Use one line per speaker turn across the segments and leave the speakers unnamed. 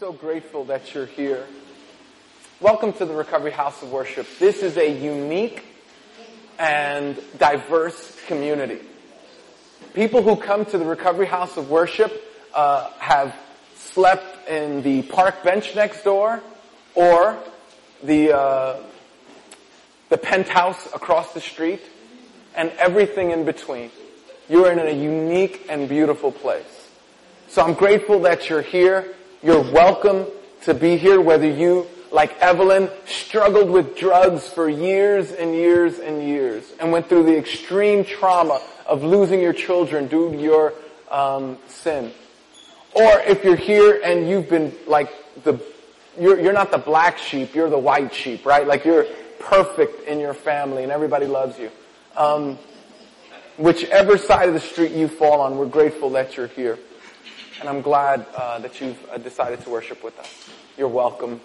so grateful that you're here. Welcome to the Recovery House of Worship. This is a unique and diverse community. People who come to the Recovery House of Worship uh, have slept in the park bench next door or the uh, the penthouse across the street and everything in between. You are in a unique and beautiful place. So I'm grateful that you're here. You're welcome to be here, whether you, like Evelyn, struggled with drugs for years and years and years and went through the extreme trauma of losing your children due to your um, sin. Or if you're here and you've been like the, you're, you're not the black sheep, you're the white sheep, right? Like you're perfect in your family and everybody loves you. Um, whichever side of the street you fall on, we're grateful that you're here. And I'm glad uh, that you've uh, decided to worship with us. You're welcome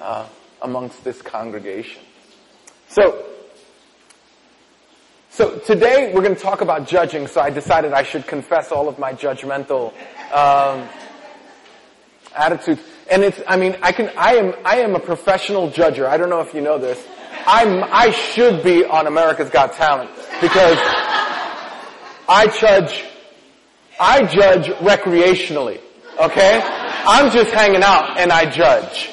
uh, amongst this congregation. So, so today we're going to talk about judging. So I decided I should confess all of my judgmental um, attitudes. And it's, I mean, I can, I am, I am a professional judger. I don't know if you know this. I'm, I should be on America's Got Talent because I judge, I judge recreationally. Okay? I'm just hanging out and I judge.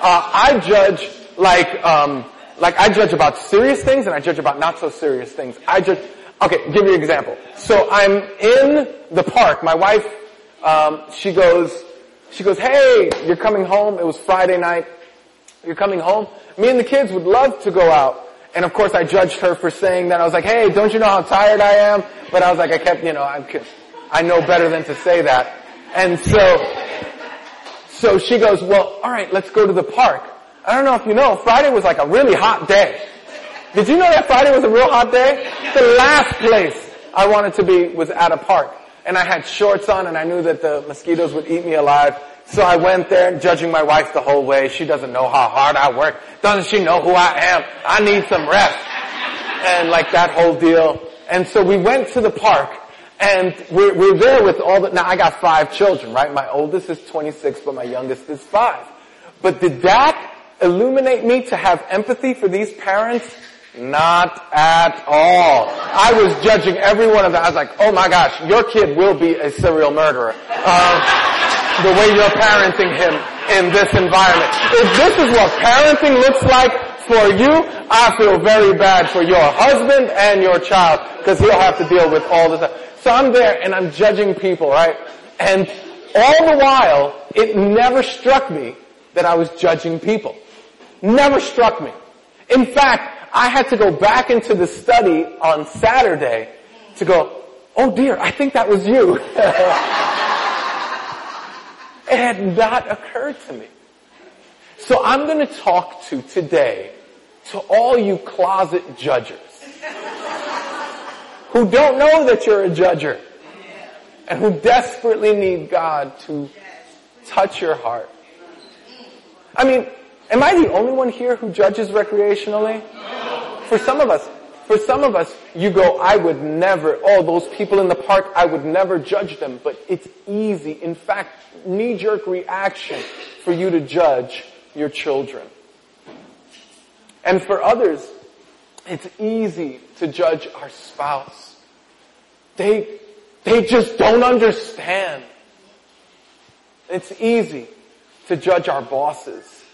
Uh, I judge like, um, like I judge about serious things and I judge about not so serious things. I judge, okay, give you an example. So I'm in the park. My wife, um, she goes, she goes, hey, you're coming home. It was Friday night. You're coming home. Me and the kids would love to go out. And of course I judged her for saying that. I was like, hey, don't you know how tired I am? But I was like, I kept, you know, I'm, I know better than to say that. And so, so she goes, well, alright, let's go to the park. I don't know if you know, Friday was like a really hot day. Did you know that Friday was a real hot day? The last place I wanted to be was at a park. And I had shorts on and I knew that the mosquitoes would eat me alive. So I went there judging my wife the whole way. She doesn't know how hard I work. Doesn't she know who I am? I need some rest. And like that whole deal. And so we went to the park and we're, we're there with all the, now I got five children, right? My oldest is 26, but my youngest is five. But did that illuminate me to have empathy for these parents? Not at all. I was judging every one of them. I was like, oh my gosh, your kid will be a serial murderer. Um, the way you're parenting him in this environment. If this is what parenting looks like for you, I feel very bad for your husband and your child because he'll have to deal with all this. So I'm there and I'm judging people, right? And all the while, it never struck me that I was judging people. Never struck me. In fact, I had to go back into the study on Saturday to go, oh dear, I think that was you. It had not occurred to me. So I'm going to talk to today to all you closet judgers who don't know that you're a judger and who desperately need God to touch your heart. I mean, am I the only one here who judges recreationally? For some of us, for some of us, you go, I would never, oh, those people in the park, I would never judge them, but it's easy. In fact, knee-jerk reaction for you to judge your children. And for others, it's easy to judge our spouse. They, they just don't understand. It's easy to judge our bosses.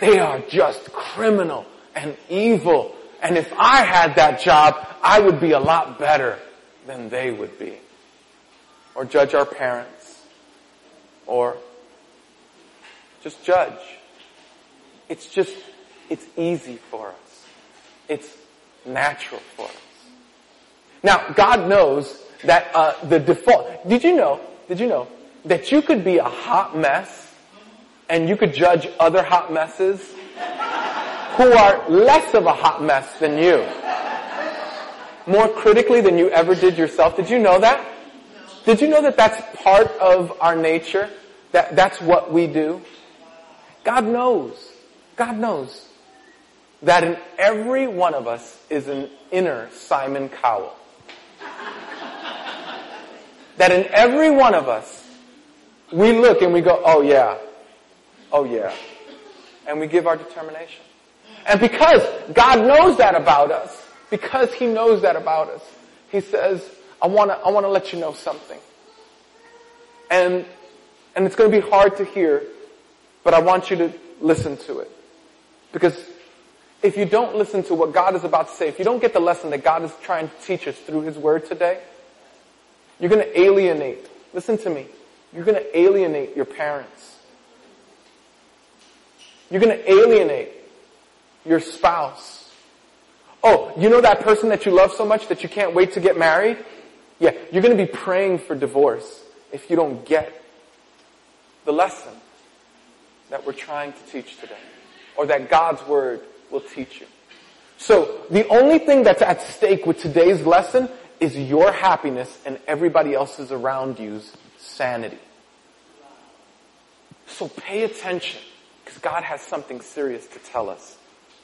They are just criminal and evil and if I had that job, I would be a lot better than they would be. Or judge our parents. Or just judge. It's just, it's easy for us. It's natural for us. Now, God knows that uh, the default. Did you know? Did you know that you could be a hot mess, and you could judge other hot messes, who are less of a hot mess than you. More critically than you ever did yourself. Did you know that? Did you know that that's part of our nature? That that's what we do? God knows. God knows that in every one of us is an inner Simon Cowell. that in every one of us, we look and we go, oh yeah, Oh yeah. And we give our determination. And because God knows that about us, because He knows that about us, He says, I wanna, I wanna let you know something. And, and it's gonna be hard to hear, but I want you to listen to it. Because if you don't listen to what God is about to say, if you don't get the lesson that God is trying to teach us through His Word today, you're gonna alienate. Listen to me. You're gonna alienate your parents. You're gonna alienate your spouse. Oh, you know that person that you love so much that you can't wait to get married? Yeah, you're gonna be praying for divorce if you don't get the lesson that we're trying to teach today. Or that God's Word will teach you. So, the only thing that's at stake with today's lesson is your happiness and everybody else's around you's sanity. So pay attention, because God has something serious to tell us.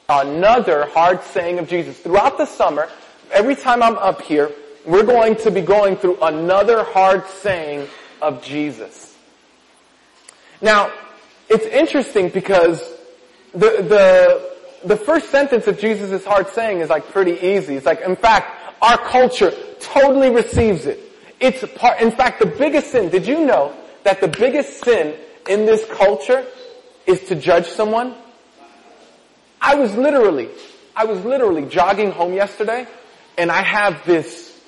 Another hard saying of Jesus. Throughout the summer, every time I'm up here, we're going to be going through another hard saying of Jesus. Now, it's interesting because the, the, the first sentence of Jesus' hard saying is like pretty easy. It's like, in fact, our culture totally receives it. It's part, in fact, the biggest sin, did you know that the biggest sin in this culture is to judge someone? I was literally, I was literally jogging home yesterday and I have this,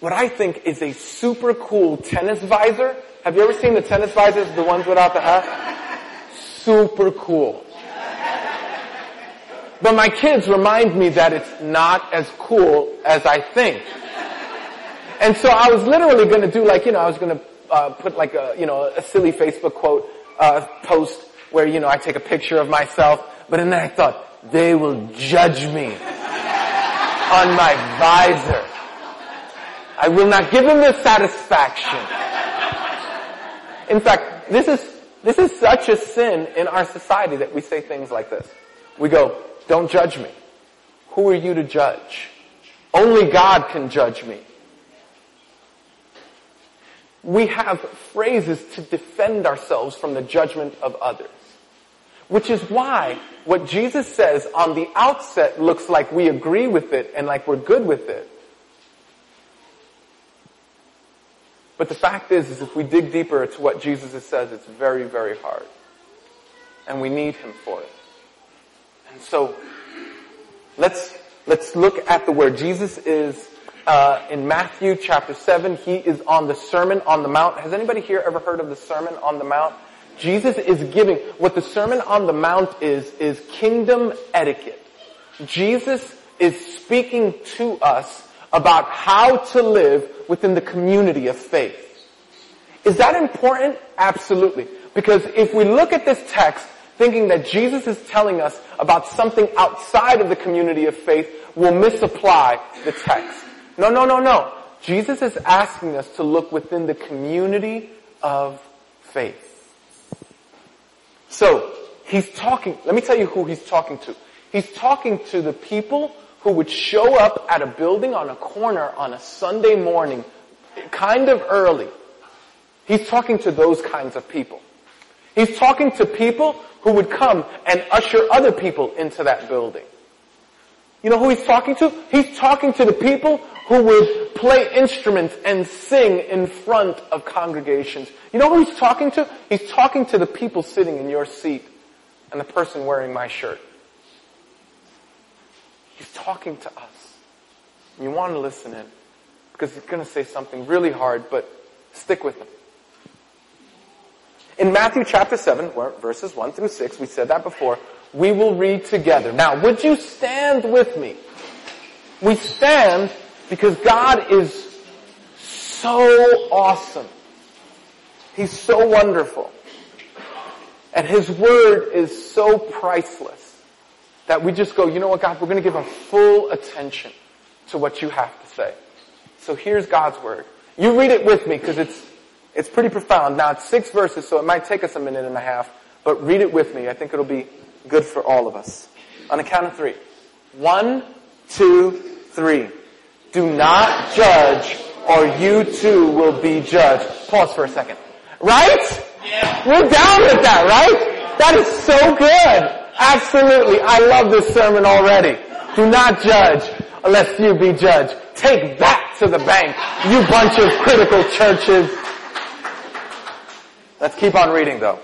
what I think is a super cool tennis visor. Have you ever seen the tennis visors, the ones without the hat? Super cool. But my kids remind me that it's not as cool as I think. And so I was literally going to do like, you know, I was going to uh, put like a, you know, a silly Facebook quote, uh, post where, you know, I take a picture of myself. But then I thought, they will judge me on my visor. I will not give them the satisfaction. In fact, this is, this is such a sin in our society that we say things like this. We go, don't judge me. Who are you to judge? Only God can judge me. We have phrases to defend ourselves from the judgment of others. Which is why what Jesus says on the outset looks like we agree with it and like we're good with it. But the fact is, is if we dig deeper into what Jesus says, it's very, very hard. And we need Him for it. So, let's, let's look at the word. Jesus is, uh, in Matthew chapter 7, He is on the Sermon on the Mount. Has anybody here ever heard of the Sermon on the Mount? Jesus is giving, what the Sermon on the Mount is, is kingdom etiquette. Jesus is speaking to us about how to live within the community of faith. Is that important? Absolutely. Because if we look at this text thinking that Jesus is telling us about something outside of the community of faith, we'll misapply the text. No, no, no, no. Jesus is asking us to look within the community of faith. So, he's talking, let me tell you who he's talking to. He's talking to the people who would show up at a building on a corner on a Sunday morning, kind of early. He's talking to those kinds of people. He's talking to people who would come and usher other people into that building. You know who he's talking to? He's talking to the people who would play instruments and sing in front of congregations. You know who he's talking to? He's talking to the people sitting in your seat and the person wearing my shirt. He's talking to us. You want to listen in because he's going to say something really hard, but stick with him. In Matthew chapter 7, verses 1 through 6, we said that before, we will read together. Now, would you stand with me? We stand because God is so awesome. He's so wonderful. And His Word is so priceless that we just go, you know what God, we're going to give Him full attention to what you have to say. So here's God's Word. You read it with me because it's, it's pretty profound. Now it's six verses, so it might take us a minute and a half, but read it with me. I think it'll be good for all of us. On a count of three. One, two, three. Do not judge or you too will be judged. Pause for a second. Right? Yeah. We're down with that, right? That is so good. Absolutely. I love this sermon already. Do not judge unless you be judged. Take that to the bank, you bunch of critical churches. Let's keep on reading though.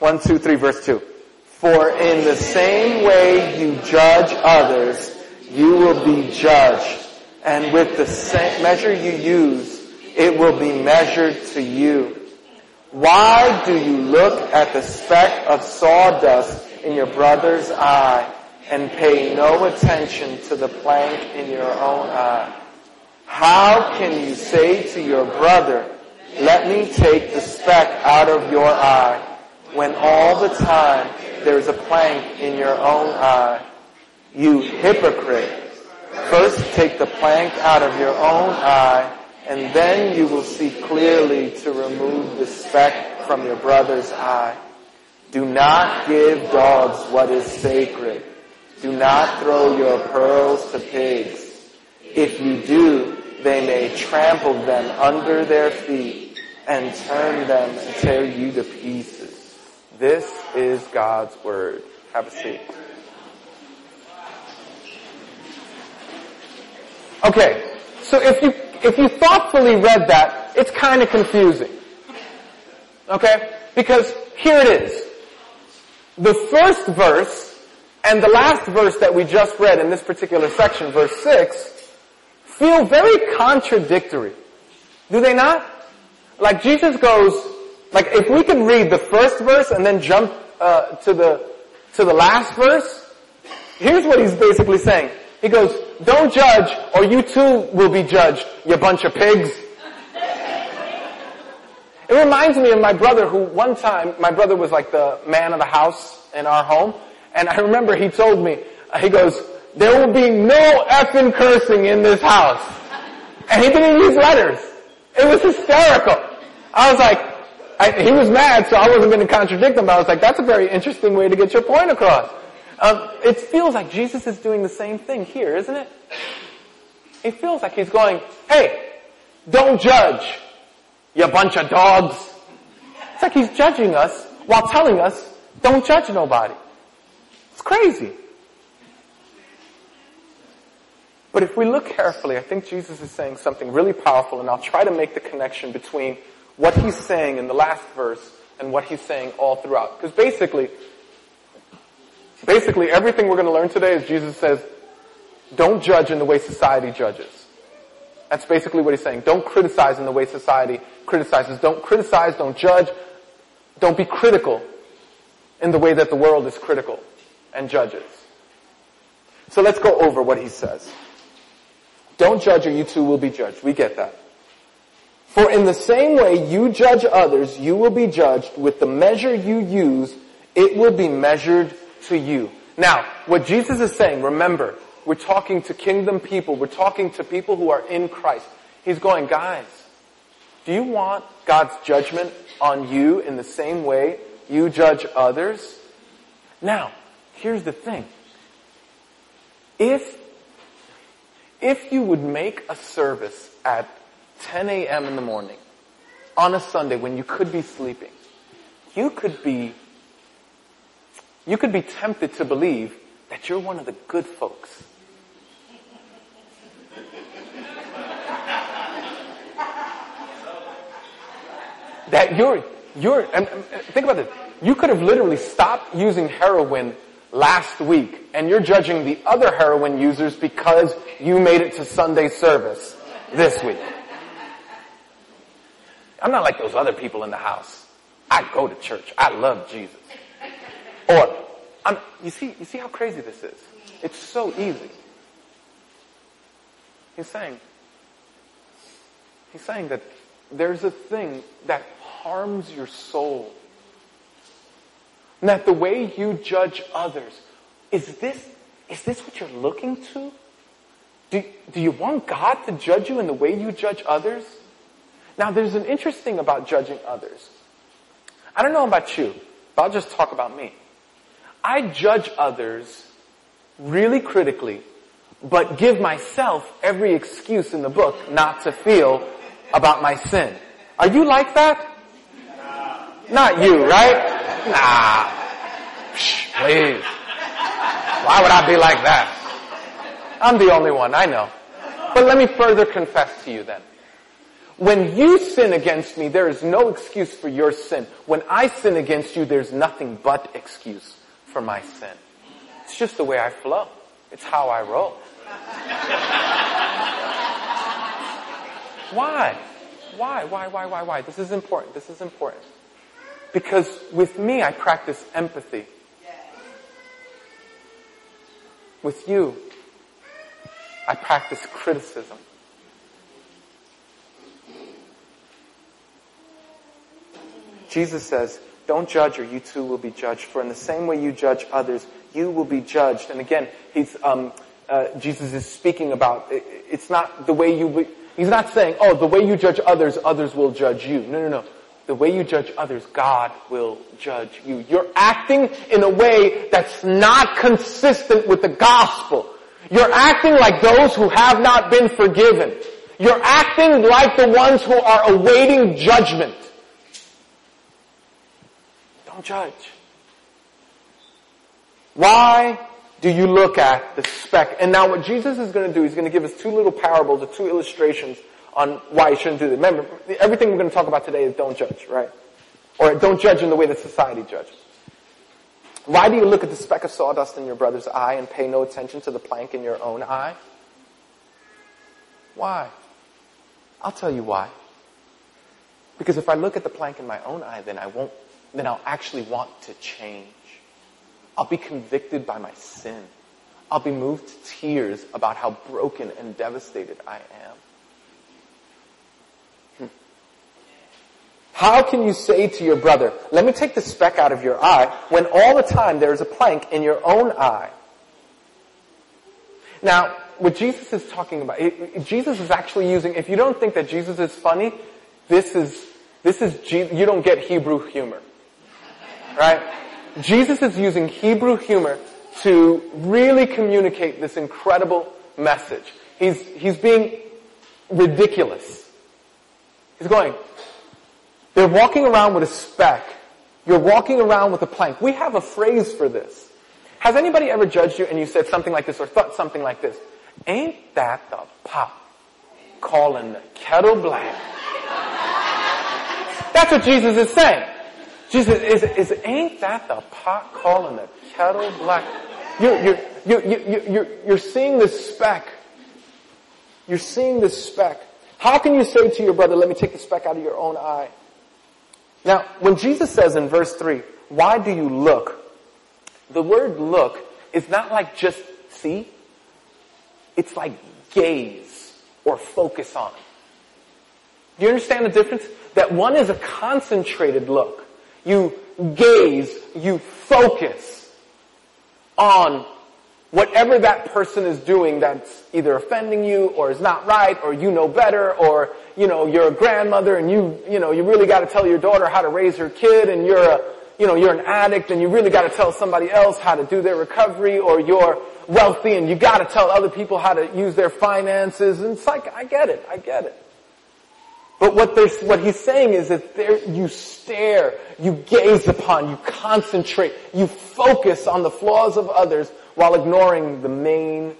One, two, three, verse two. For in the same way you judge others, you will be judged. And with the same measure you use, it will be measured to you. Why do you look at the speck of sawdust in your brother's eye and pay no attention to the plank in your own eye? How can you say to your brother, let me take the speck out of your eye, when all the time there's a plank in your own eye? You hypocrite. First take the plank out of your own eye, and then you will see clearly to remove the speck from your brother's eye. Do not give dogs what is sacred. Do not throw your pearls to pigs. If you do, they may trample them under their feet and turn them and tear you to pieces. This is God's word. Have a seat. Okay, so if you, if you thoughtfully read that, it's kind of confusing. Okay? Because here it is. The first verse and the last verse that we just read in this particular section, verse 6, feel very contradictory. Do they not? Like Jesus goes, like if we can read the first verse and then jump uh, to the to the last verse, here's what he's basically saying. He goes, don't judge or you too will be judged, you bunch of pigs. It reminds me of my brother who one time, my brother was like the man of the house in our home, and I remember he told me, he goes, there will be no effing cursing in this house. And he didn't use letters. It was hysterical. I was like, I, he was mad, so I wasn't going to contradict him. but I was like, that's a very interesting way to get your point across. Um, it feels like Jesus is doing the same thing here, isn't it? It feels like he's going, hey, don't judge, you bunch of dogs. It's like he's judging us while telling us, don't judge nobody. It's crazy. But if we look carefully, I think Jesus is saying something really powerful, and I'll try to make the connection between what he's saying in the last verse and what he's saying all throughout. Because basically, basically everything we're going to learn today is Jesus says, don't judge in the way society judges. That's basically what he's saying. Don't criticize in the way society criticizes. Don't criticize, don't judge, don't be critical in the way that the world is critical and judges. So let's go over what he says. Don't judge or you too will be judged. We get that. For in the same way you judge others, you will be judged. With the measure you use, it will be measured to you. Now, what Jesus is saying, remember, we're talking to kingdom people. We're talking to people who are in Christ. He's going, guys, do you want God's judgment on you in the same way you judge others? Now, here's the thing. If, if you would make a service at 10 a.m. in the morning on a Sunday when you could be sleeping, you could be, you could be tempted to believe that you're one of the good folks. that you're, you're, and, and think about this. You could have literally stopped using heroin last week and you're judging the other heroin users because you made it to Sunday service this week. I'm not like those other people in the house. I go to church. I love Jesus. Or, I'm, you see, you see how crazy this is? It's so easy. He's saying, he's saying that there's a thing that harms your soul. And that the way you judge others, is this, is this what you're looking to? Do, do you want God to judge you in the way you judge others? Now there's an interesting about judging others. I don't know about you, but I'll just talk about me. I judge others really critically, but give myself every excuse in the book not to feel about my sin. Are you like that? Not you, right? Nah. Psh, please. Why would I be like that? I'm the only one, I know. But let me further confess to you then. When you sin against me, there is no excuse for your sin. When I sin against you, there's nothing but excuse for my sin. It's just the way I flow. It's how I roll. why? Why? Why? Why? Why? Why? This is important. This is important. Because with me, I practice empathy. With you, I practice criticism. Jesus says, don't judge or you too will be judged. For in the same way you judge others, you will be judged. And again, he's, um, uh, Jesus is speaking about, it, it's not the way you, he's not saying, oh, the way you judge others, others will judge you. No, no, no. The way you judge others, God will judge you. You're acting in a way that's not consistent with the gospel. You're acting like those who have not been forgiven. You're acting like the ones who are awaiting judgment. Don't judge. Why do you look at the speck? And now what Jesus is going to do, he's going to give us two little parables or two illustrations on why you shouldn't do that. Remember, everything we're going to talk about today is don't judge, right? Or don't judge in the way that society judges. Why do you look at the speck of sawdust in your brother's eye and pay no attention to the plank in your own eye? Why? I'll tell you why. Because if I look at the plank in my own eye, then I won't then I'll actually want to change. I'll be convicted by my sin. I'll be moved to tears about how broken and devastated I am. How can you say to your brother, let me take the speck out of your eye, when all the time there is a plank in your own eye? Now, what Jesus is talking about, Jesus is actually using, if you don't think that Jesus is funny, this is, this is, you don't get Hebrew humor right? Jesus is using Hebrew humor to really communicate this incredible message. He's, he's being ridiculous. He's going, they're walking around with a speck. You're walking around with a plank. We have a phrase for this. Has anybody ever judged you and you said something like this or thought something like this? Ain't that the pot calling the kettle black? That's what Jesus is saying. Jesus, is, is, ain't that the pot calling the kettle black? You're, you're, you're, you're, you're, you're seeing this speck. You're seeing this speck. How can you say to your brother, let me take the speck out of your own eye? Now, when Jesus says in verse 3, why do you look? The word look is not like just see. It's like gaze or focus on. Do you understand the difference? That one is a concentrated look you gaze, you focus on whatever that person is doing that's either offending you or is not right or you know better or, you know, you're a grandmother and you, you know, you really gotta tell your daughter how to raise her kid and you're a, you know, you're an addict and you really gotta tell somebody else how to do their recovery or you're wealthy and you gotta tell other people how to use their finances and it's like, I get it, I get it. But what, there's what he's saying is that there, you stare, you gaze upon, you concentrate, you focus on the flaws of others while ignoring the main,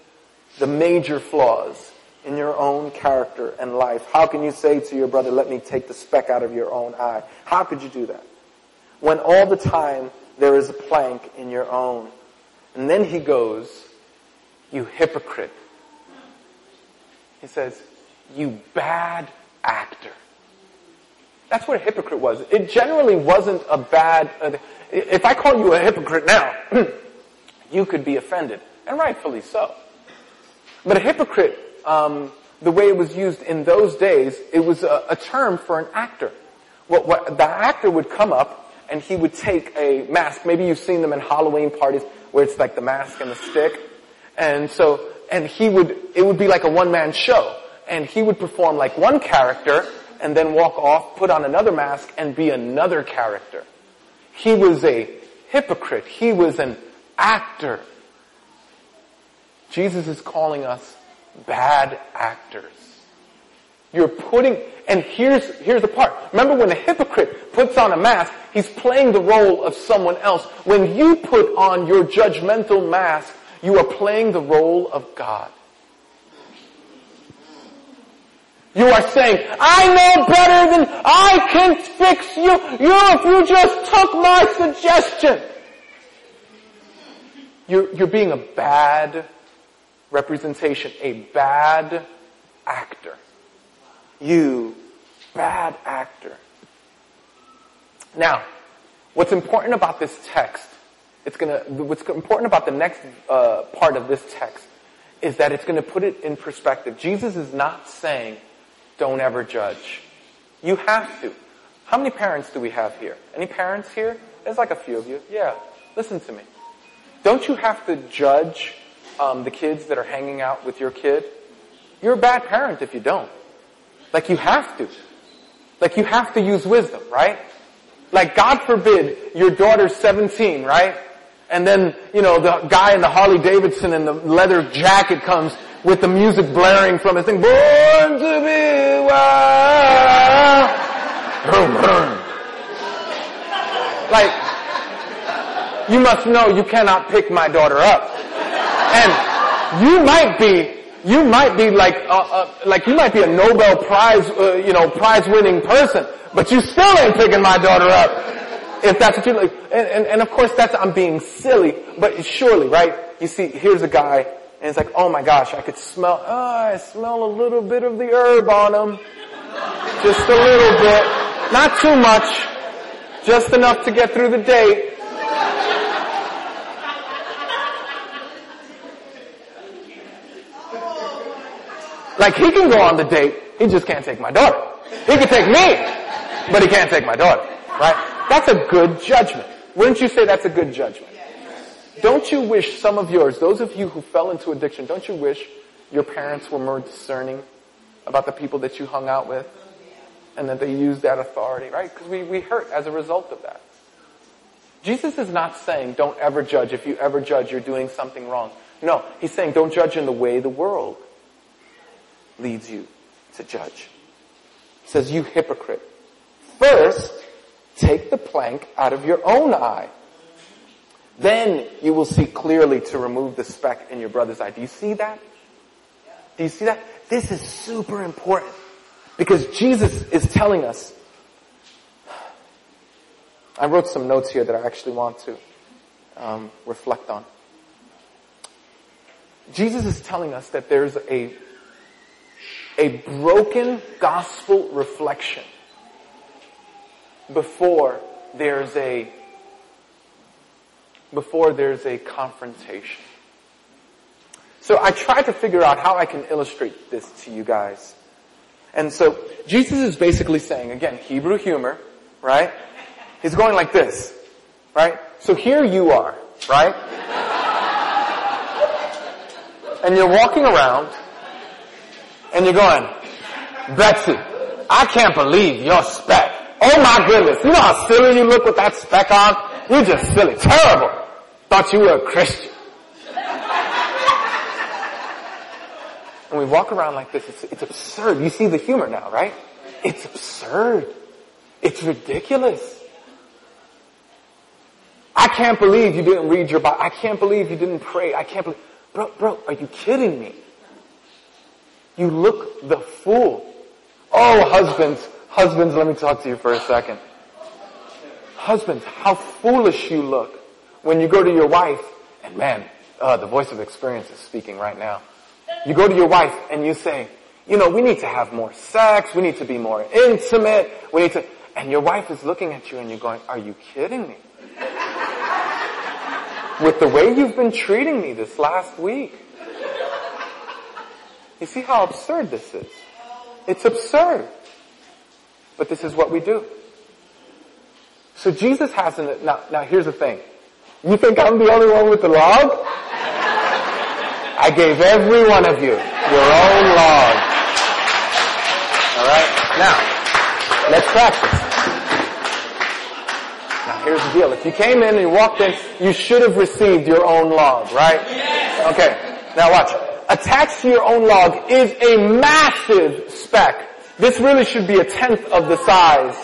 the major flaws in your own character and life. How can you say to your brother, let me take the speck out of your own eye? How could you do that? When all the time there is a plank in your own. And then he goes, you hypocrite. He says, you bad actor. That's what a hypocrite was. It generally wasn't a bad, if I call you a hypocrite now, you could be offended, and rightfully so. But a hypocrite, um, the way it was used in those days, it was a, a term for an actor. What, what, the actor would come up and he would take a mask. Maybe you've seen them in Halloween parties where it's like the mask and the stick. And so, and he would, it would be like a one-man show and he would perform like one character and then walk off, put on another mask and be another character. He was a hypocrite. He was an actor. Jesus is calling us bad actors. You're putting, and here's, here's the part. Remember when a hypocrite puts on a mask, he's playing the role of someone else. When you put on your judgmental mask, you are playing the role of God. You are saying, I know better than I can fix you. You, if you just took my suggestion. You're, you're being a bad representation, a bad actor. You bad actor. Now, what's important about this text, it's gonna, what's important about the next uh, part of this text is that it's gonna put it in perspective. Jesus is not saying, don't ever judge. You have to. How many parents do we have here? Any parents here? There's like a few of you. Yeah. Listen to me. Don't you have to judge um, the kids that are hanging out with your kid? You're a bad parent if you don't. Like you have to. Like you have to use wisdom, right? Like God forbid your daughter's 17, right? And then, you know, the guy in the Harley Davidson and the leather jacket comes with the music blaring from his thing. Born to be wild. Like, you must know you cannot pick my daughter up. And you might be you might be like, uh, uh, like you might be a Nobel Prize, uh, you know, prize winning person, but you still ain't picking my daughter up. If that's what you like. And, and, and of course that's, I'm being silly, but surely, right? You see, here's a guy, and it's like, oh my gosh, I could smell, oh, I smell a little bit of the herb on him. Just a little bit. Not too much. Just enough to get through the date. Like he can go on the date, he just can't take my daughter. He can take me, but he can't take my daughter. Right? That's a good judgment. Wouldn't you say that's a good judgment? Don't you wish some of yours, those of you who fell into addiction, don't you wish your parents were more discerning about the people that you hung out with? And that they used that authority, right? Because we, we hurt as a result of that. Jesus is not saying don't ever judge. If you ever judge, you're doing something wrong. No, he's saying don't judge in the way the world leads you to judge. Says, you hypocrite. First, take the plank out of your own eye. Then you will see clearly to remove the speck in your brother's eye. Do you see that? Do you see that? This is super important because Jesus is telling us. I wrote some notes here that I actually want to um, reflect on. Jesus is telling us that there's a a broken gospel reflection before there's a before there's a confrontation. So I tried to figure out how I can illustrate this to you guys. And so Jesus is basically saying, again, Hebrew humor, right? He's going like this, right? So here you are, right? And you're walking around and you're going, Betsy, I can't believe your speck. Oh my goodness, you know how silly you look with that speck on? You're just silly, terrible. Thought you were a Christian. and we walk around like this, it's, it's absurd. You see the humor now, right? It's absurd. It's ridiculous. I can't believe you didn't read your Bible. I can't believe you didn't pray. I can't believe, bro, bro, are you kidding me? You look the fool. Oh, husbands, husbands, let me talk to you for a second. Husbands, how foolish you look when you go to your wife, and man, uh, the voice of experience is speaking right now. You go to your wife and you say, you know, we need to have more sex, we need to be more intimate, we need to, and your wife is looking at you and you're going, are you kidding me? With the way you've been treating me this last week. You see how absurd this is? It's absurd. But this is what we do. So Jesus has an, now, now here's the thing. You think I'm the only one with the log? I gave every one of you your own log. Alright? Now, let's practice. Now here's the deal. If you came in and you walked in, you should have received your own log, right? Okay. Now watch attached to your own log is a massive speck This really should be a tenth of the size.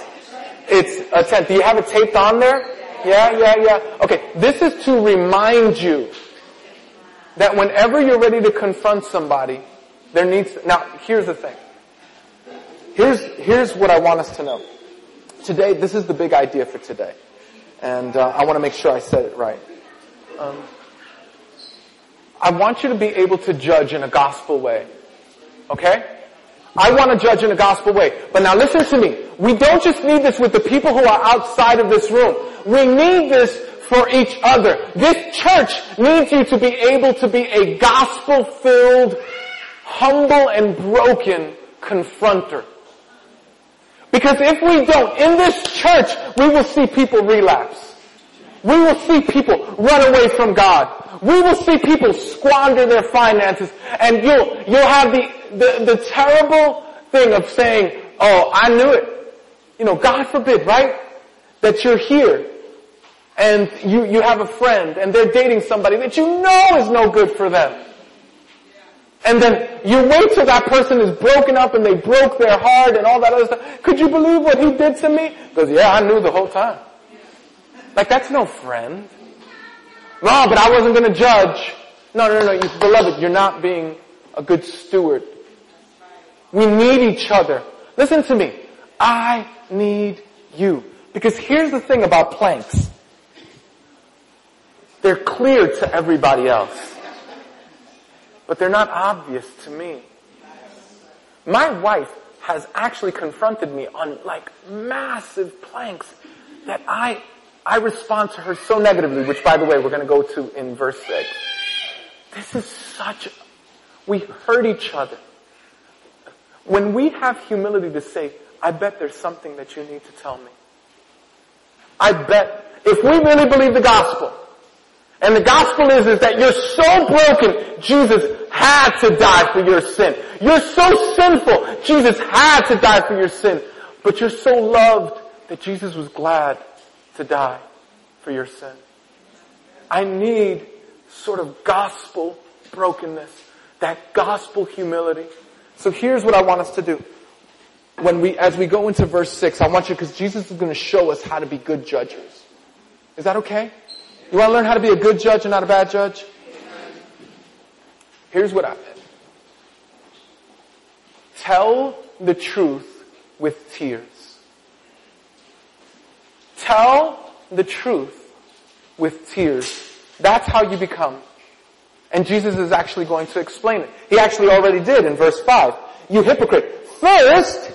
It's a tenth. Do you have it taped on there? Yeah, yeah, yeah. Okay, this is to remind you that whenever you're ready to confront somebody, there needs, to, now here's the thing. Here's, here's what I want us to know. Today, this is the big idea for today. And uh, I want to make sure I said it right. Um, I want you to be able to judge in a gospel way. Okay? I want to judge in a gospel way. But now listen to me. We don't just need this with the people who are outside of this room. We need this for each other. This church needs you to be able to be a gospel-filled, humble and broken confronter. Because if we don't, in this church, we will see people relapse. We will see people run away from God. We will see people squander their finances and you'll, you'll have the, the, the terrible thing of saying, oh, I knew it. You know, God forbid, right? That you're here and you, you have a friend and they're dating somebody that you know is no good for them. And then you wait till that person is broken up and they broke their heart and all that other stuff. Could you believe what he did to me? Because yeah, I knew the whole time. Like that's no friend. No, but I wasn't gonna judge. No, no, no, you, beloved, you're not being a good steward. We need each other. Listen to me. I need you. Because here's the thing about planks. They're clear to everybody else. But they're not obvious to me. My wife has actually confronted me on like massive planks that I, I respond to her so negatively, which by the way, we're going to go to in verse 6. This is such, we hurt each other. When we have humility to say, I bet there's something that you need to tell me. I bet, if we really believe the gospel, and the gospel is, is that you're so broken, Jesus had to die for your sin. You're so sinful, Jesus had to die for your sin. But you're so loved that Jesus was glad to die for your sin. I need sort of gospel brokenness, that gospel humility. So here's what I want us to do. When we, as we go into verse 6, I want you, because Jesus is going to show us how to be good judges. Is that okay? You want to learn how to be a good judge and not a bad judge? Here's what I. Tell the truth with tears. Tell the truth with tears. That's how you become. And Jesus is actually going to explain it. He actually already did in verse 5. You hypocrite. First,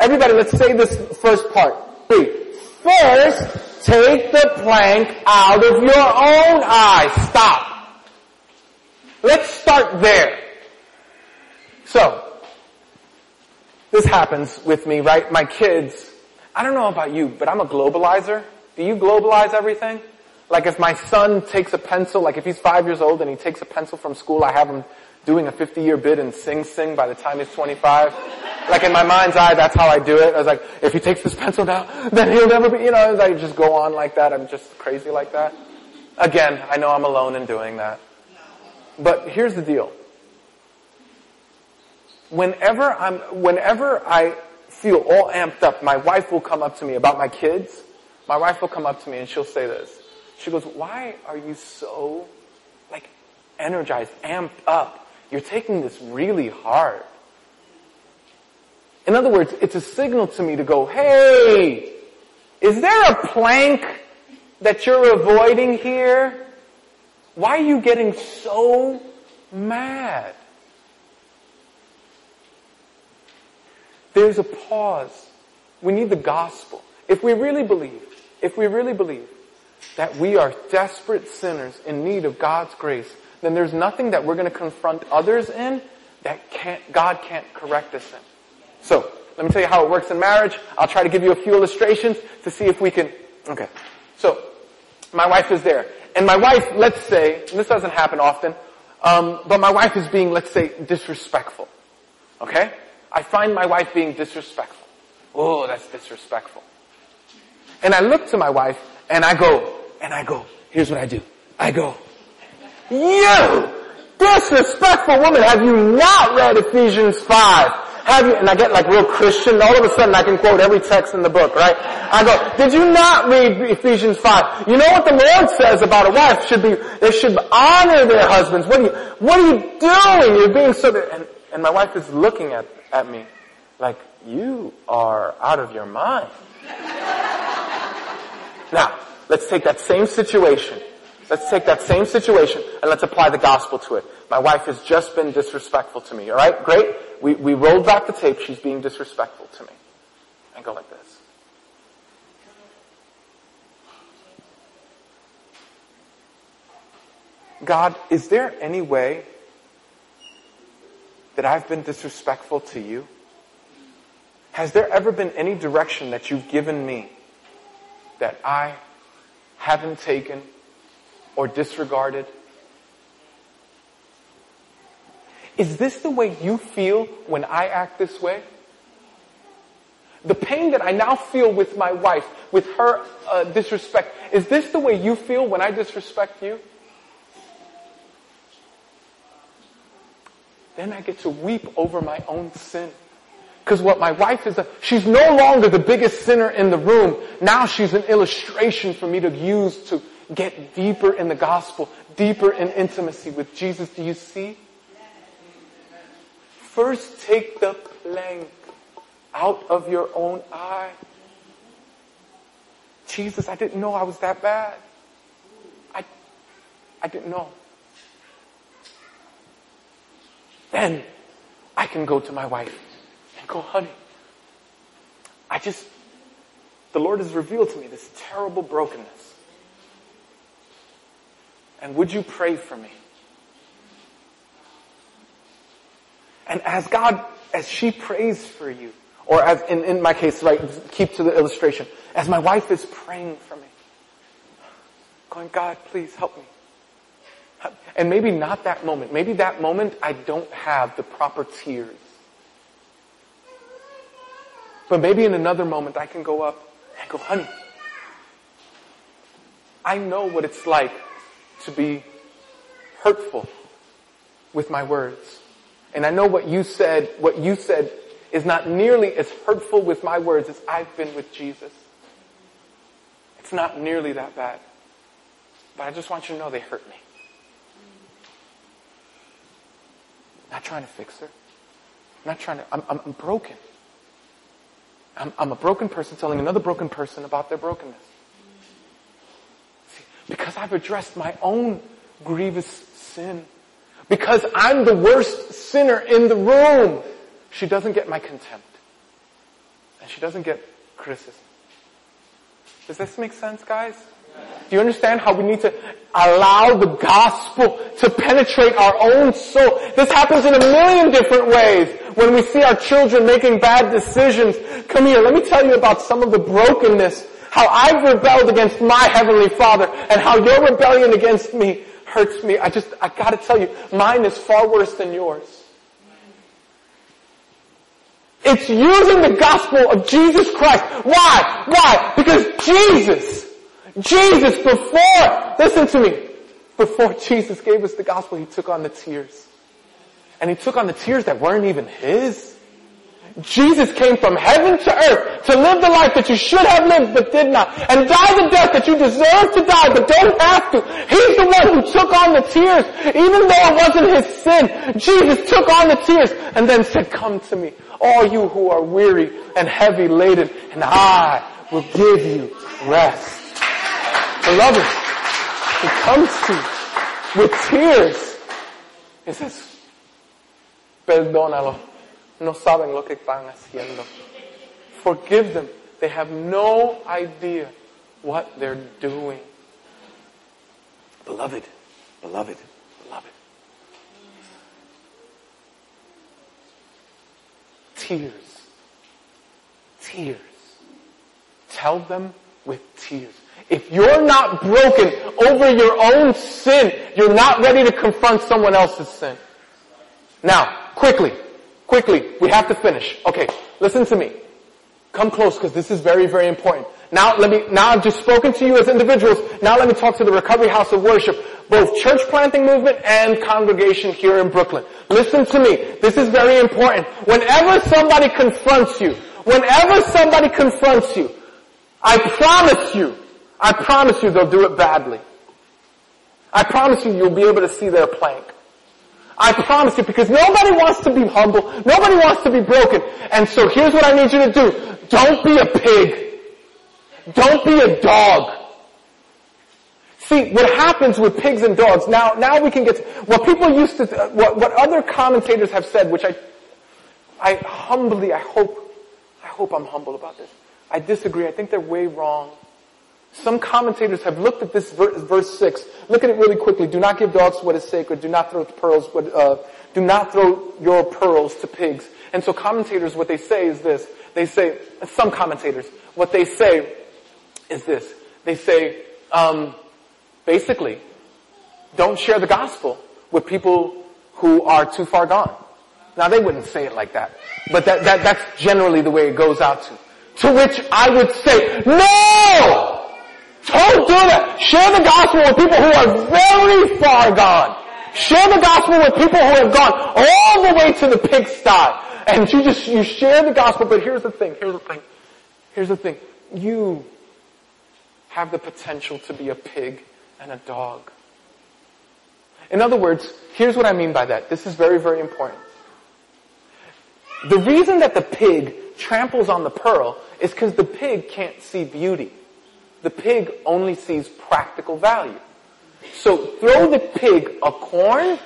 everybody let's say this first part. Three. First, Take the plank out of your own eye. Stop. Let's start there. So, this happens with me, right? My kids, I don't know about you, but I'm a globalizer. Do you globalize everything? Like if my son takes a pencil, like if he's five years old and he takes a pencil from school, I have him doing a 50 year bid in Sing Sing by the time he's 25. Like in my mind's eye, that's how I do it. I was like, if he takes this pencil down, then he'll never be, you know, I just go on like that. I'm just crazy like that. Again, I know I'm alone in doing that. But here's the deal. Whenever I'm, whenever I feel all amped up, my wife will come up to me about my kids. My wife will come up to me and she'll say this. She goes, why are you so, like, energized, amped up? You're taking this really hard. In other words, it's a signal to me to go, hey, is there a plank that you're avoiding here? Why are you getting so mad? There's a pause. We need the gospel. If we really believe, if we really believe that we are desperate sinners in need of God's grace, then there's nothing that we're going to confront others in that can't, God can't correct us in. So, let me tell you how it works in marriage. I'll try to give you a few illustrations to see if we can, okay. So, my wife is there. And my wife, let's say, this doesn't happen often, um, but my wife is being, let's say, disrespectful. Okay? I find my wife being disrespectful. Oh, that's disrespectful. And I look to my wife and I go, and I go, here's what I do. I go, you disrespectful woman, have you not read Ephesians 5? have you, and I get like real Christian, all of a sudden I can quote every text in the book, right? I go, did you not read Ephesians 5? You know what the Lord says about a wife should be, they should honor their husbands. What are you, what are you doing? You're being so, and, and my wife is looking at, at me like, you are out of your mind. now, let's take that same situation Let's take that same situation and let's apply the gospel to it. My wife has just been disrespectful to me. All right, great. We, we rolled back the tape. She's being disrespectful to me. And go like this. God, is there any way that I've been disrespectful to you? Has there ever been any direction that you've given me that I haven't taken or disregarded? Is this the way you feel when I act this way? The pain that I now feel with my wife, with her uh, disrespect, is this the way you feel when I disrespect you? Then I get to weep over my own sin. Because what my wife is, a, she's no longer the biggest sinner in the room. Now she's an illustration for me to use to get deeper in the gospel, deeper in intimacy with Jesus. Do you see? First take the plank out of your own eye. Jesus, I didn't know I was that bad. I, I didn't know. Then I can go to my wife and go, honey, I just, the Lord has revealed to me this terrible brokenness. And would you pray for me? And as God, as she prays for you, or as in, in my case, right, keep to the illustration, as my wife is praying for me, going, God, please help me. And maybe not that moment. Maybe that moment I don't have the proper tears. But maybe in another moment I can go up and go, honey, I know what it's like to be hurtful with my words. And I know what you said, what you said is not nearly as hurtful with my words as I've been with Jesus. It's not nearly that bad. But I just want you to know they hurt me. Not trying to fix her. Not trying to, I'm, I'm, I'm broken. I'm, I'm a broken person telling another broken person about their brokenness. See, because I've addressed my own grievous sin. Because I'm the worst sinner in the room. She doesn't get my contempt. And she doesn't get criticism. Does this make sense, guys? Do you understand how we need to allow the gospel to penetrate our own soul? This happens in a million different ways. When we see our children making bad decisions, come here, let me tell you about some of the brokenness how I've rebelled against my Heavenly Father and how your rebellion against me hurts me. I just, I gotta tell you, mine is far worse than yours. It's using the gospel of Jesus Christ. Why? Why? Because Jesus, Jesus before, listen to me, before Jesus gave us the gospel, He took on the tears. And He took on the tears that weren't even His. Jesus came from heaven to earth to live the life that you should have lived but did not. And die the death that you deserve to die but don't have to. He's the one who took on the tears even though it wasn't his sin. Jesus took on the tears and then said, come to me, all you who are weary and heavy laden and I will give you rest. Beloved, he comes to you with tears. He says, perdónalo no saben lo que están haciendo. Forgive them. They have no idea what they're doing. Beloved, beloved, beloved. Tears. Tears. Tell them with tears. If you're not broken over your own sin, you're not ready to confront someone else's sin. Now, quickly, Quickly, we have to finish. Okay, listen to me. come close because this is very, very important. Now let me, now I've just spoken to you as individuals. Now let me talk to the Recovery House of Worship, both church planting movement and congregation here in Brooklyn. Listen to me. This is very important. Whenever somebody confronts you, whenever somebody confronts you, I promise you, I promise you they'll do it badly. I promise you you'll be able to see their plank. I promise you because nobody wants to be humble. Nobody wants to be broken. And so here's what I need you to do. Don't be a pig. Don't be a dog. See, what happens with pigs and dogs, now, now we can get, to, what people used to, what, what other commentators have said, which I, I humbly, I hope, I hope I'm humble about this. I disagree. I think they're way wrong. Some commentators have looked at this verse, verse 6. Look at it really quickly. Do not give dogs what is sacred. Do not throw pearls, what, uh, do not throw your pearls to pigs. And so commentators, what they say is this. They say, some commentators, what they say is this. They say, um, basically, don't share the gospel with people who are too far gone. Now they wouldn't say it like that, but that, that, that's generally the way it goes out to. To which I would say, no! Don't do that. Share the gospel with people who are very far gone. Share the gospel with people who have gone all the way to the pigsty. And you just, you share the gospel, but here's the thing, here's the thing, here's the thing. You have the potential to be a pig and a dog. In other words, here's what I mean by that. This is very, very important. The reason that the pig tramples on the pearl is because the pig can't see beauty. The pig only sees practical value. So throw the pig a corn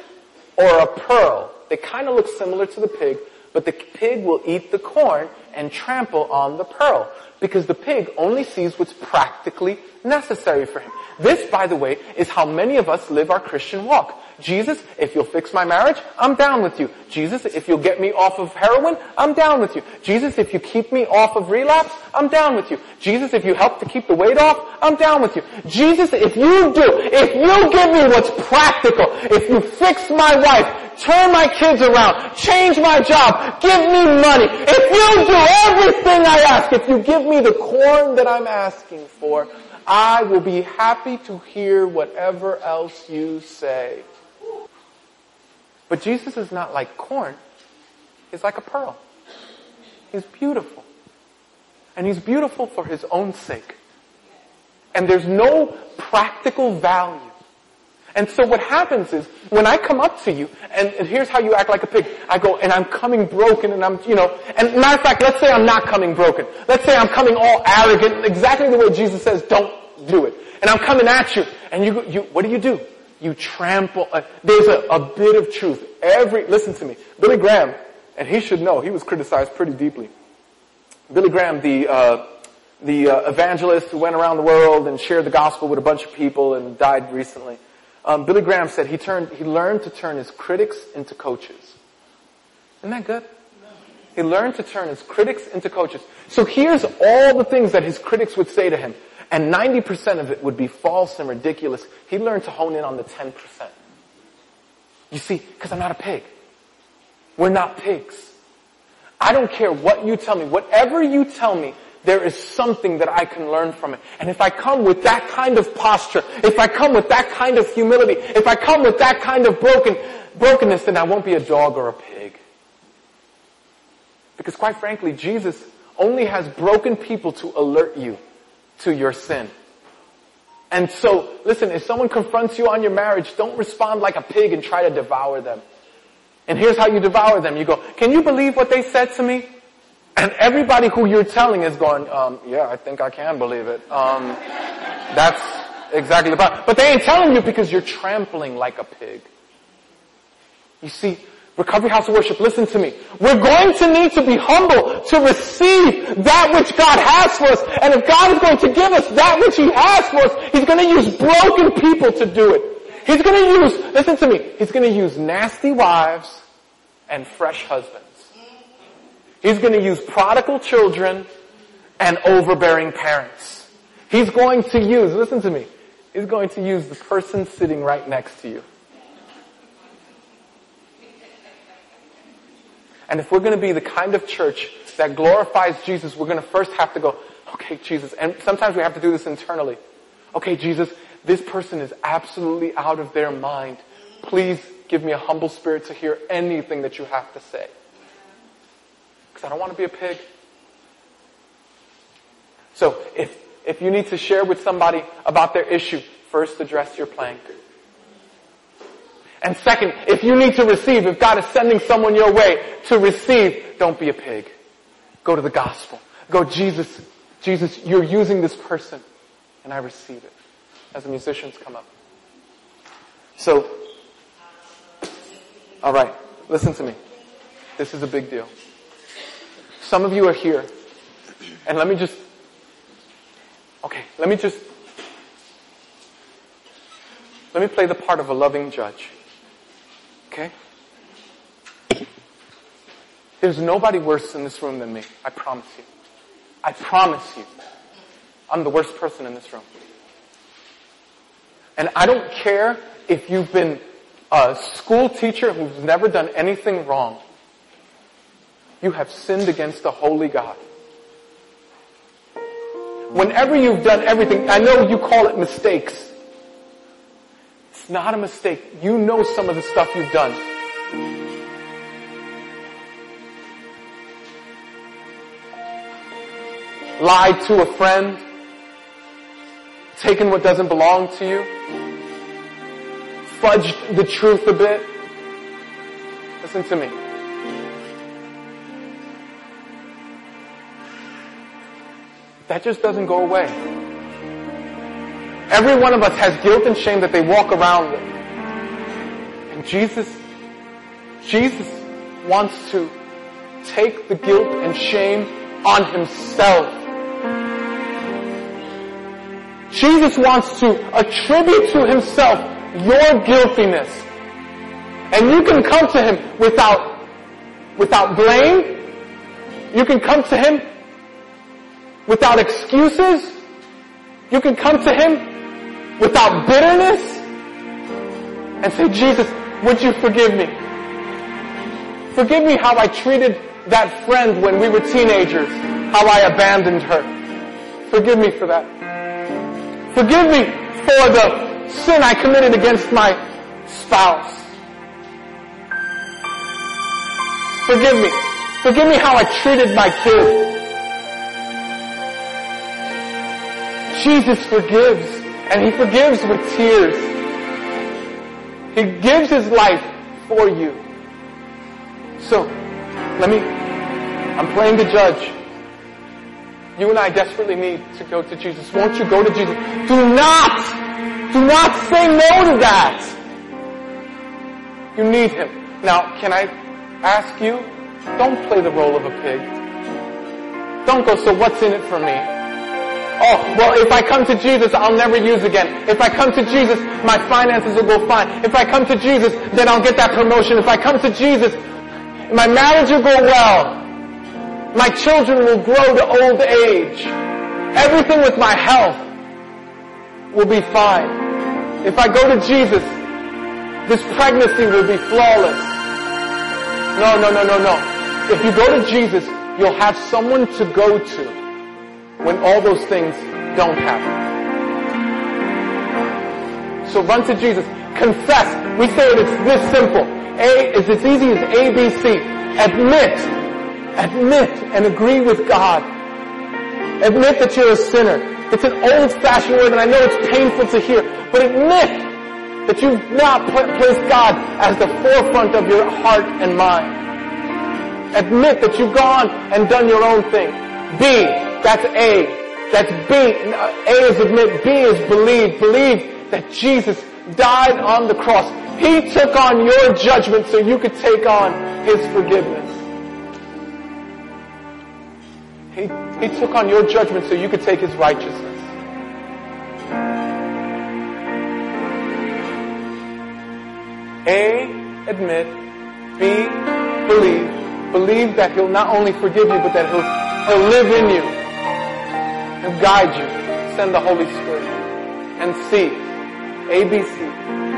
or a pearl. They kind of look similar to the pig, but the pig will eat the corn and trample on the pearl because the pig only sees what's practically necessary for him. This, by the way, is how many of us live our Christian walk. Jesus, if you'll fix my marriage, I'm down with you. Jesus, if you'll get me off of heroin, I'm down with you. Jesus, if you keep me off of relapse, I'm down with you. Jesus, if you help to keep the weight off, I'm down with you. Jesus, if you do, if you give me what's practical, if you fix my wife, turn my kids around, change my job, give me money, if you do everything I ask, if you give me the corn that I'm asking for, I will be happy to hear whatever else you say. But Jesus is not like corn. He's like a pearl. He's beautiful. And he's beautiful for his own sake. And there's no practical value. And so what happens is, when I come up to you, and, and, here's how you act like a pig, I go, and I'm coming broken, and I'm, you know, and matter of fact, let's say I'm not coming broken. Let's say I'm coming all arrogant, exactly the way Jesus says, don't do it. And I'm coming at you, and you, you what do you do? you trample. Uh, there's a, a bit of truth. Every, listen to me. Billy Graham, and he should know, he was criticized pretty deeply. Billy Graham, the, uh, the uh, evangelist who went around the world and shared the gospel with a bunch of people and died recently. Um, Billy Graham said he turned, he learned to turn his critics into coaches. Isn't that good? He learned to turn his critics into coaches. So here's all the things that his critics would say to him and 90% of it would be false and ridiculous, he learned to hone in on the 10%. You see, because I'm not a pig. We're not pigs. I don't care what you tell me. Whatever you tell me, there is something that I can learn from it. And if I come with that kind of posture, if I come with that kind of humility, if I come with that kind of broken, brokenness, then I won't be a dog or a pig. Because quite frankly, Jesus only has broken people to alert you to your sin. And so, listen, if someone confronts you on your marriage, don't respond like a pig and try to devour them. And here's how you devour them. You go, can you believe what they said to me? And everybody who you're telling is going, um, yeah, I think I can believe it. Um, that's exactly the problem. But they ain't telling you because you're trampling like a pig. You see, Recovery House of Worship, listen to me. We're going to need to be humble to receive that which God has for us. And if God is going to give us that which He has for us, He's going to use broken people to do it. He's going to use, listen to me, He's going to use nasty wives and fresh husbands. He's going to use prodigal children and overbearing parents. He's going to use, listen to me, He's going to use the person sitting right next to you. And if we're going to be the kind of church that glorifies Jesus, we're going to first have to go, okay, Jesus, and sometimes we have to do this internally. Okay, Jesus, this person is absolutely out of their mind. Please give me a humble spirit to hear anything that you have to say. Because I don't want to be a pig. So if, if you need to share with somebody about their issue, first address your plank. And second, if you need to receive, if God is sending someone your way to receive, don't be a pig. Go to the gospel. Go, Jesus, Jesus, you're using this person and I receive it as the musicians come up. So, alright, listen to me. This is a big deal. Some of you are here and let me just, okay, let me just, let me play the part of a loving judge. Okay? There's nobody worse in this room than me. I promise you. I promise you. I'm the worst person in this room. And I don't care if you've been a school teacher who's never done anything wrong. You have sinned against the holy God. Whenever you've done everything, I know you call it mistakes. Not a mistake. You know some of the stuff you've done. Lied to a friend. Taken what doesn't belong to you. Fudged the truth a bit. Listen to me. That just doesn't go away. Every one of us has guilt and shame that they walk around with. And Jesus, Jesus wants to take the guilt and shame on himself. Jesus wants to attribute to himself your guiltiness. And you can come to him without, without blame. You can come to him without excuses. You can come to him without bitterness and say, Jesus, would you forgive me? Forgive me how I treated that friend when we were teenagers, how I abandoned her. Forgive me for that. Forgive me for the sin I committed against my spouse. Forgive me. Forgive me how I treated my kids. Jesus forgives. And He forgives with tears. He gives His life for you. So, let me, I'm playing the judge. You and I desperately need to go to Jesus. Won't you go to Jesus? Do not, do not say no to that. You need Him. Now, can I ask you, don't play the role of a pig. Don't go, so what's in it for me? Oh, well, if I come to Jesus, I'll never use again. If I come to Jesus, my finances will go fine. If I come to Jesus, then I'll get that promotion. If I come to Jesus, my marriage will go well. My children will grow to old age. Everything with my health will be fine. If I go to Jesus, this pregnancy will be flawless. No, no, no, no, no. If you go to Jesus, you'll have someone to go to when all those things don't happen. So run to Jesus. Confess. We say it, it's this simple. A is as easy as A, B, C. Admit. Admit and agree with God. Admit that you're a sinner. It's an old-fashioned word and I know it's painful to hear, but admit that you've not placed God as the forefront of your heart and mind. Admit that you've gone and done your own thing. B, that's A. That's B. A is admit. B is believe. Believe that Jesus died on the cross. He took on your judgment so you could take on His forgiveness. He, he took on your judgment so you could take His righteousness. A, admit. B, believe. Believe that He'll not only forgive you, but that He'll, He'll live in you and guide you. Send the Holy Spirit. And C, ABC.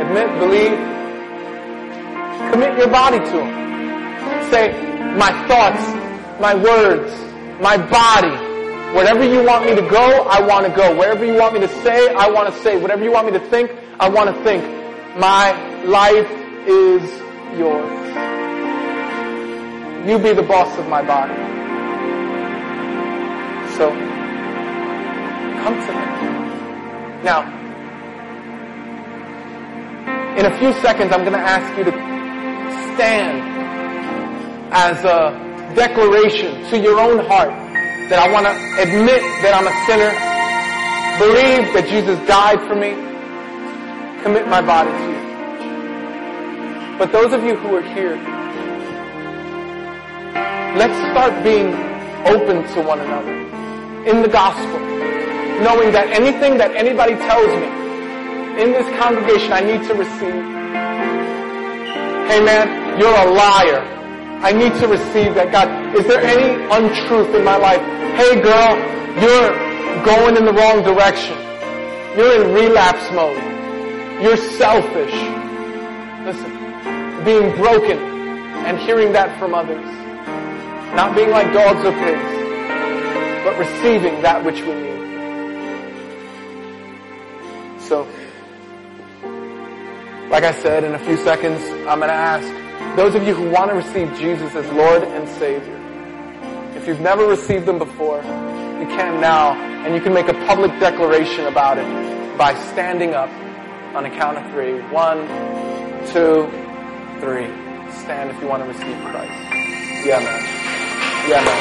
Admit, believe, commit your body to Him. Say, my thoughts, my words, my body. Wherever you want me to go, I want to go. Wherever you want me to say, I want to say. Whatever you want me to think, I want to think. My life is yours. You be the boss of my body. So, come to me. Now, in a few seconds, I'm going to ask you to stand as a declaration to your own heart that I want to admit that I'm a sinner, believe that Jesus died for me, commit my body to you. But those of you who are here, let's start being open to one another in the gospel, knowing that anything that anybody tells me in this congregation I need to receive. Hey man, you're a liar. I need to receive that. God, is there any untruth in my life? Hey girl, you're going in the wrong direction. You're in relapse mode. You're selfish. Listen, being broken and hearing that from others. Not being like dogs or pigs, but receiving that which we need. So, like I said, in a few seconds, I'm going to ask those of you who want to receive Jesus as Lord and Savior. If you've never received Him before, you can now, and you can make a public declaration about it by standing up on a count of three. One, two, three. Stand if you want to receive Christ. Yeah, man. Yeah, man.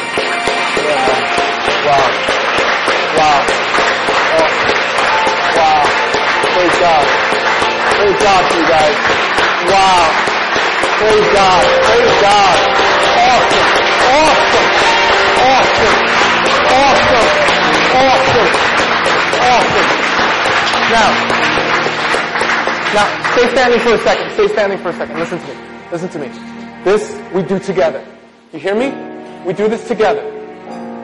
Yeah, man. Wow. Wow. Wow. Praise God. Praise God to you guys. Wow. Praise God. Praise God. Awesome. Awesome. Awesome. Awesome. Awesome. Awesome. Now, now, stay standing for a second. Stay standing for a second. Listen to me. Listen to me. This we do together. You hear me? We do this together.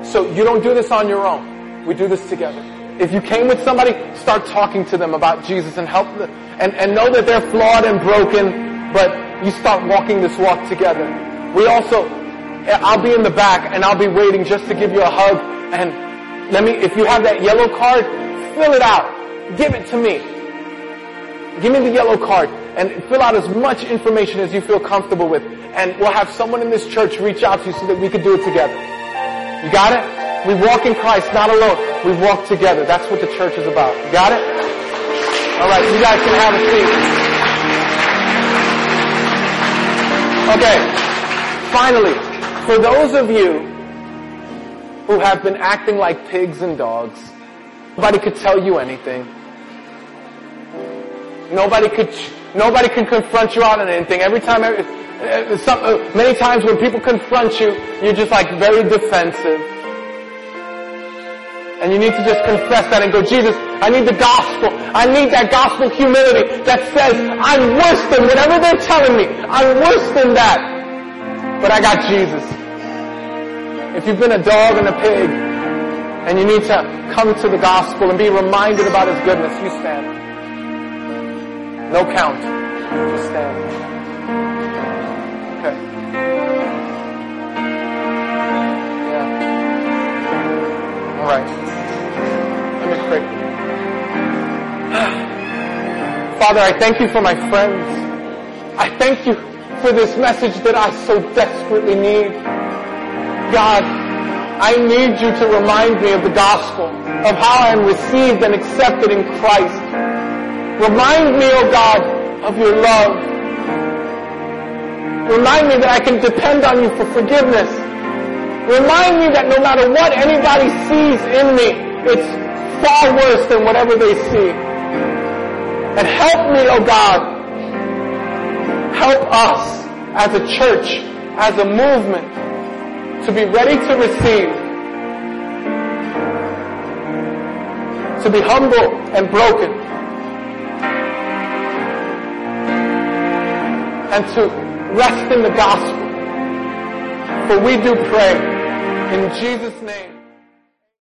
So you don't do this on your own. We do this together. If you came with somebody, start talking to them about Jesus and help them, and, and know that they're flawed and broken, but you start walking this walk together. We also, I'll be in the back and I'll be waiting just to give you a hug and let me, if you have that yellow card, fill it out. Give it to me. Give me the yellow card and fill out as much information as you feel comfortable with. And we'll have someone in this church reach out to you so that we can do it together. You got it? We walk in Christ, not alone. We walk together. That's what the church is about. You got it? Alright, you guys can have a seat. Okay. Finally, for those of you who have been acting like pigs and dogs, nobody could tell you anything. Nobody could, nobody can confront you on anything. Every time, uh, some, uh, many times when people confront you, you're just like very defensive. And you need to just confess that and go, Jesus, I need the gospel. I need that gospel humility that says, I'm worse than whatever they're telling me. I'm worse than that. But I got Jesus. If you've been a dog and a pig, and you need to come to the gospel and be reminded about His goodness, you stand. No count. Just stand. Okay. Yeah. All right. Father, I thank you for my friends. I thank you for this message that I so desperately need. God, I need you to remind me of the gospel, of how I am received and accepted in Christ. Remind me, oh God, of your love. Remind me that I can depend on you for forgiveness. Remind me that no matter what anybody sees in me, it's far worse than whatever they see. And help me, oh God. Help us as a church, as a movement, to be ready to receive, to be humble and broken, and to rest in the gospel. For we do pray in Jesus' name.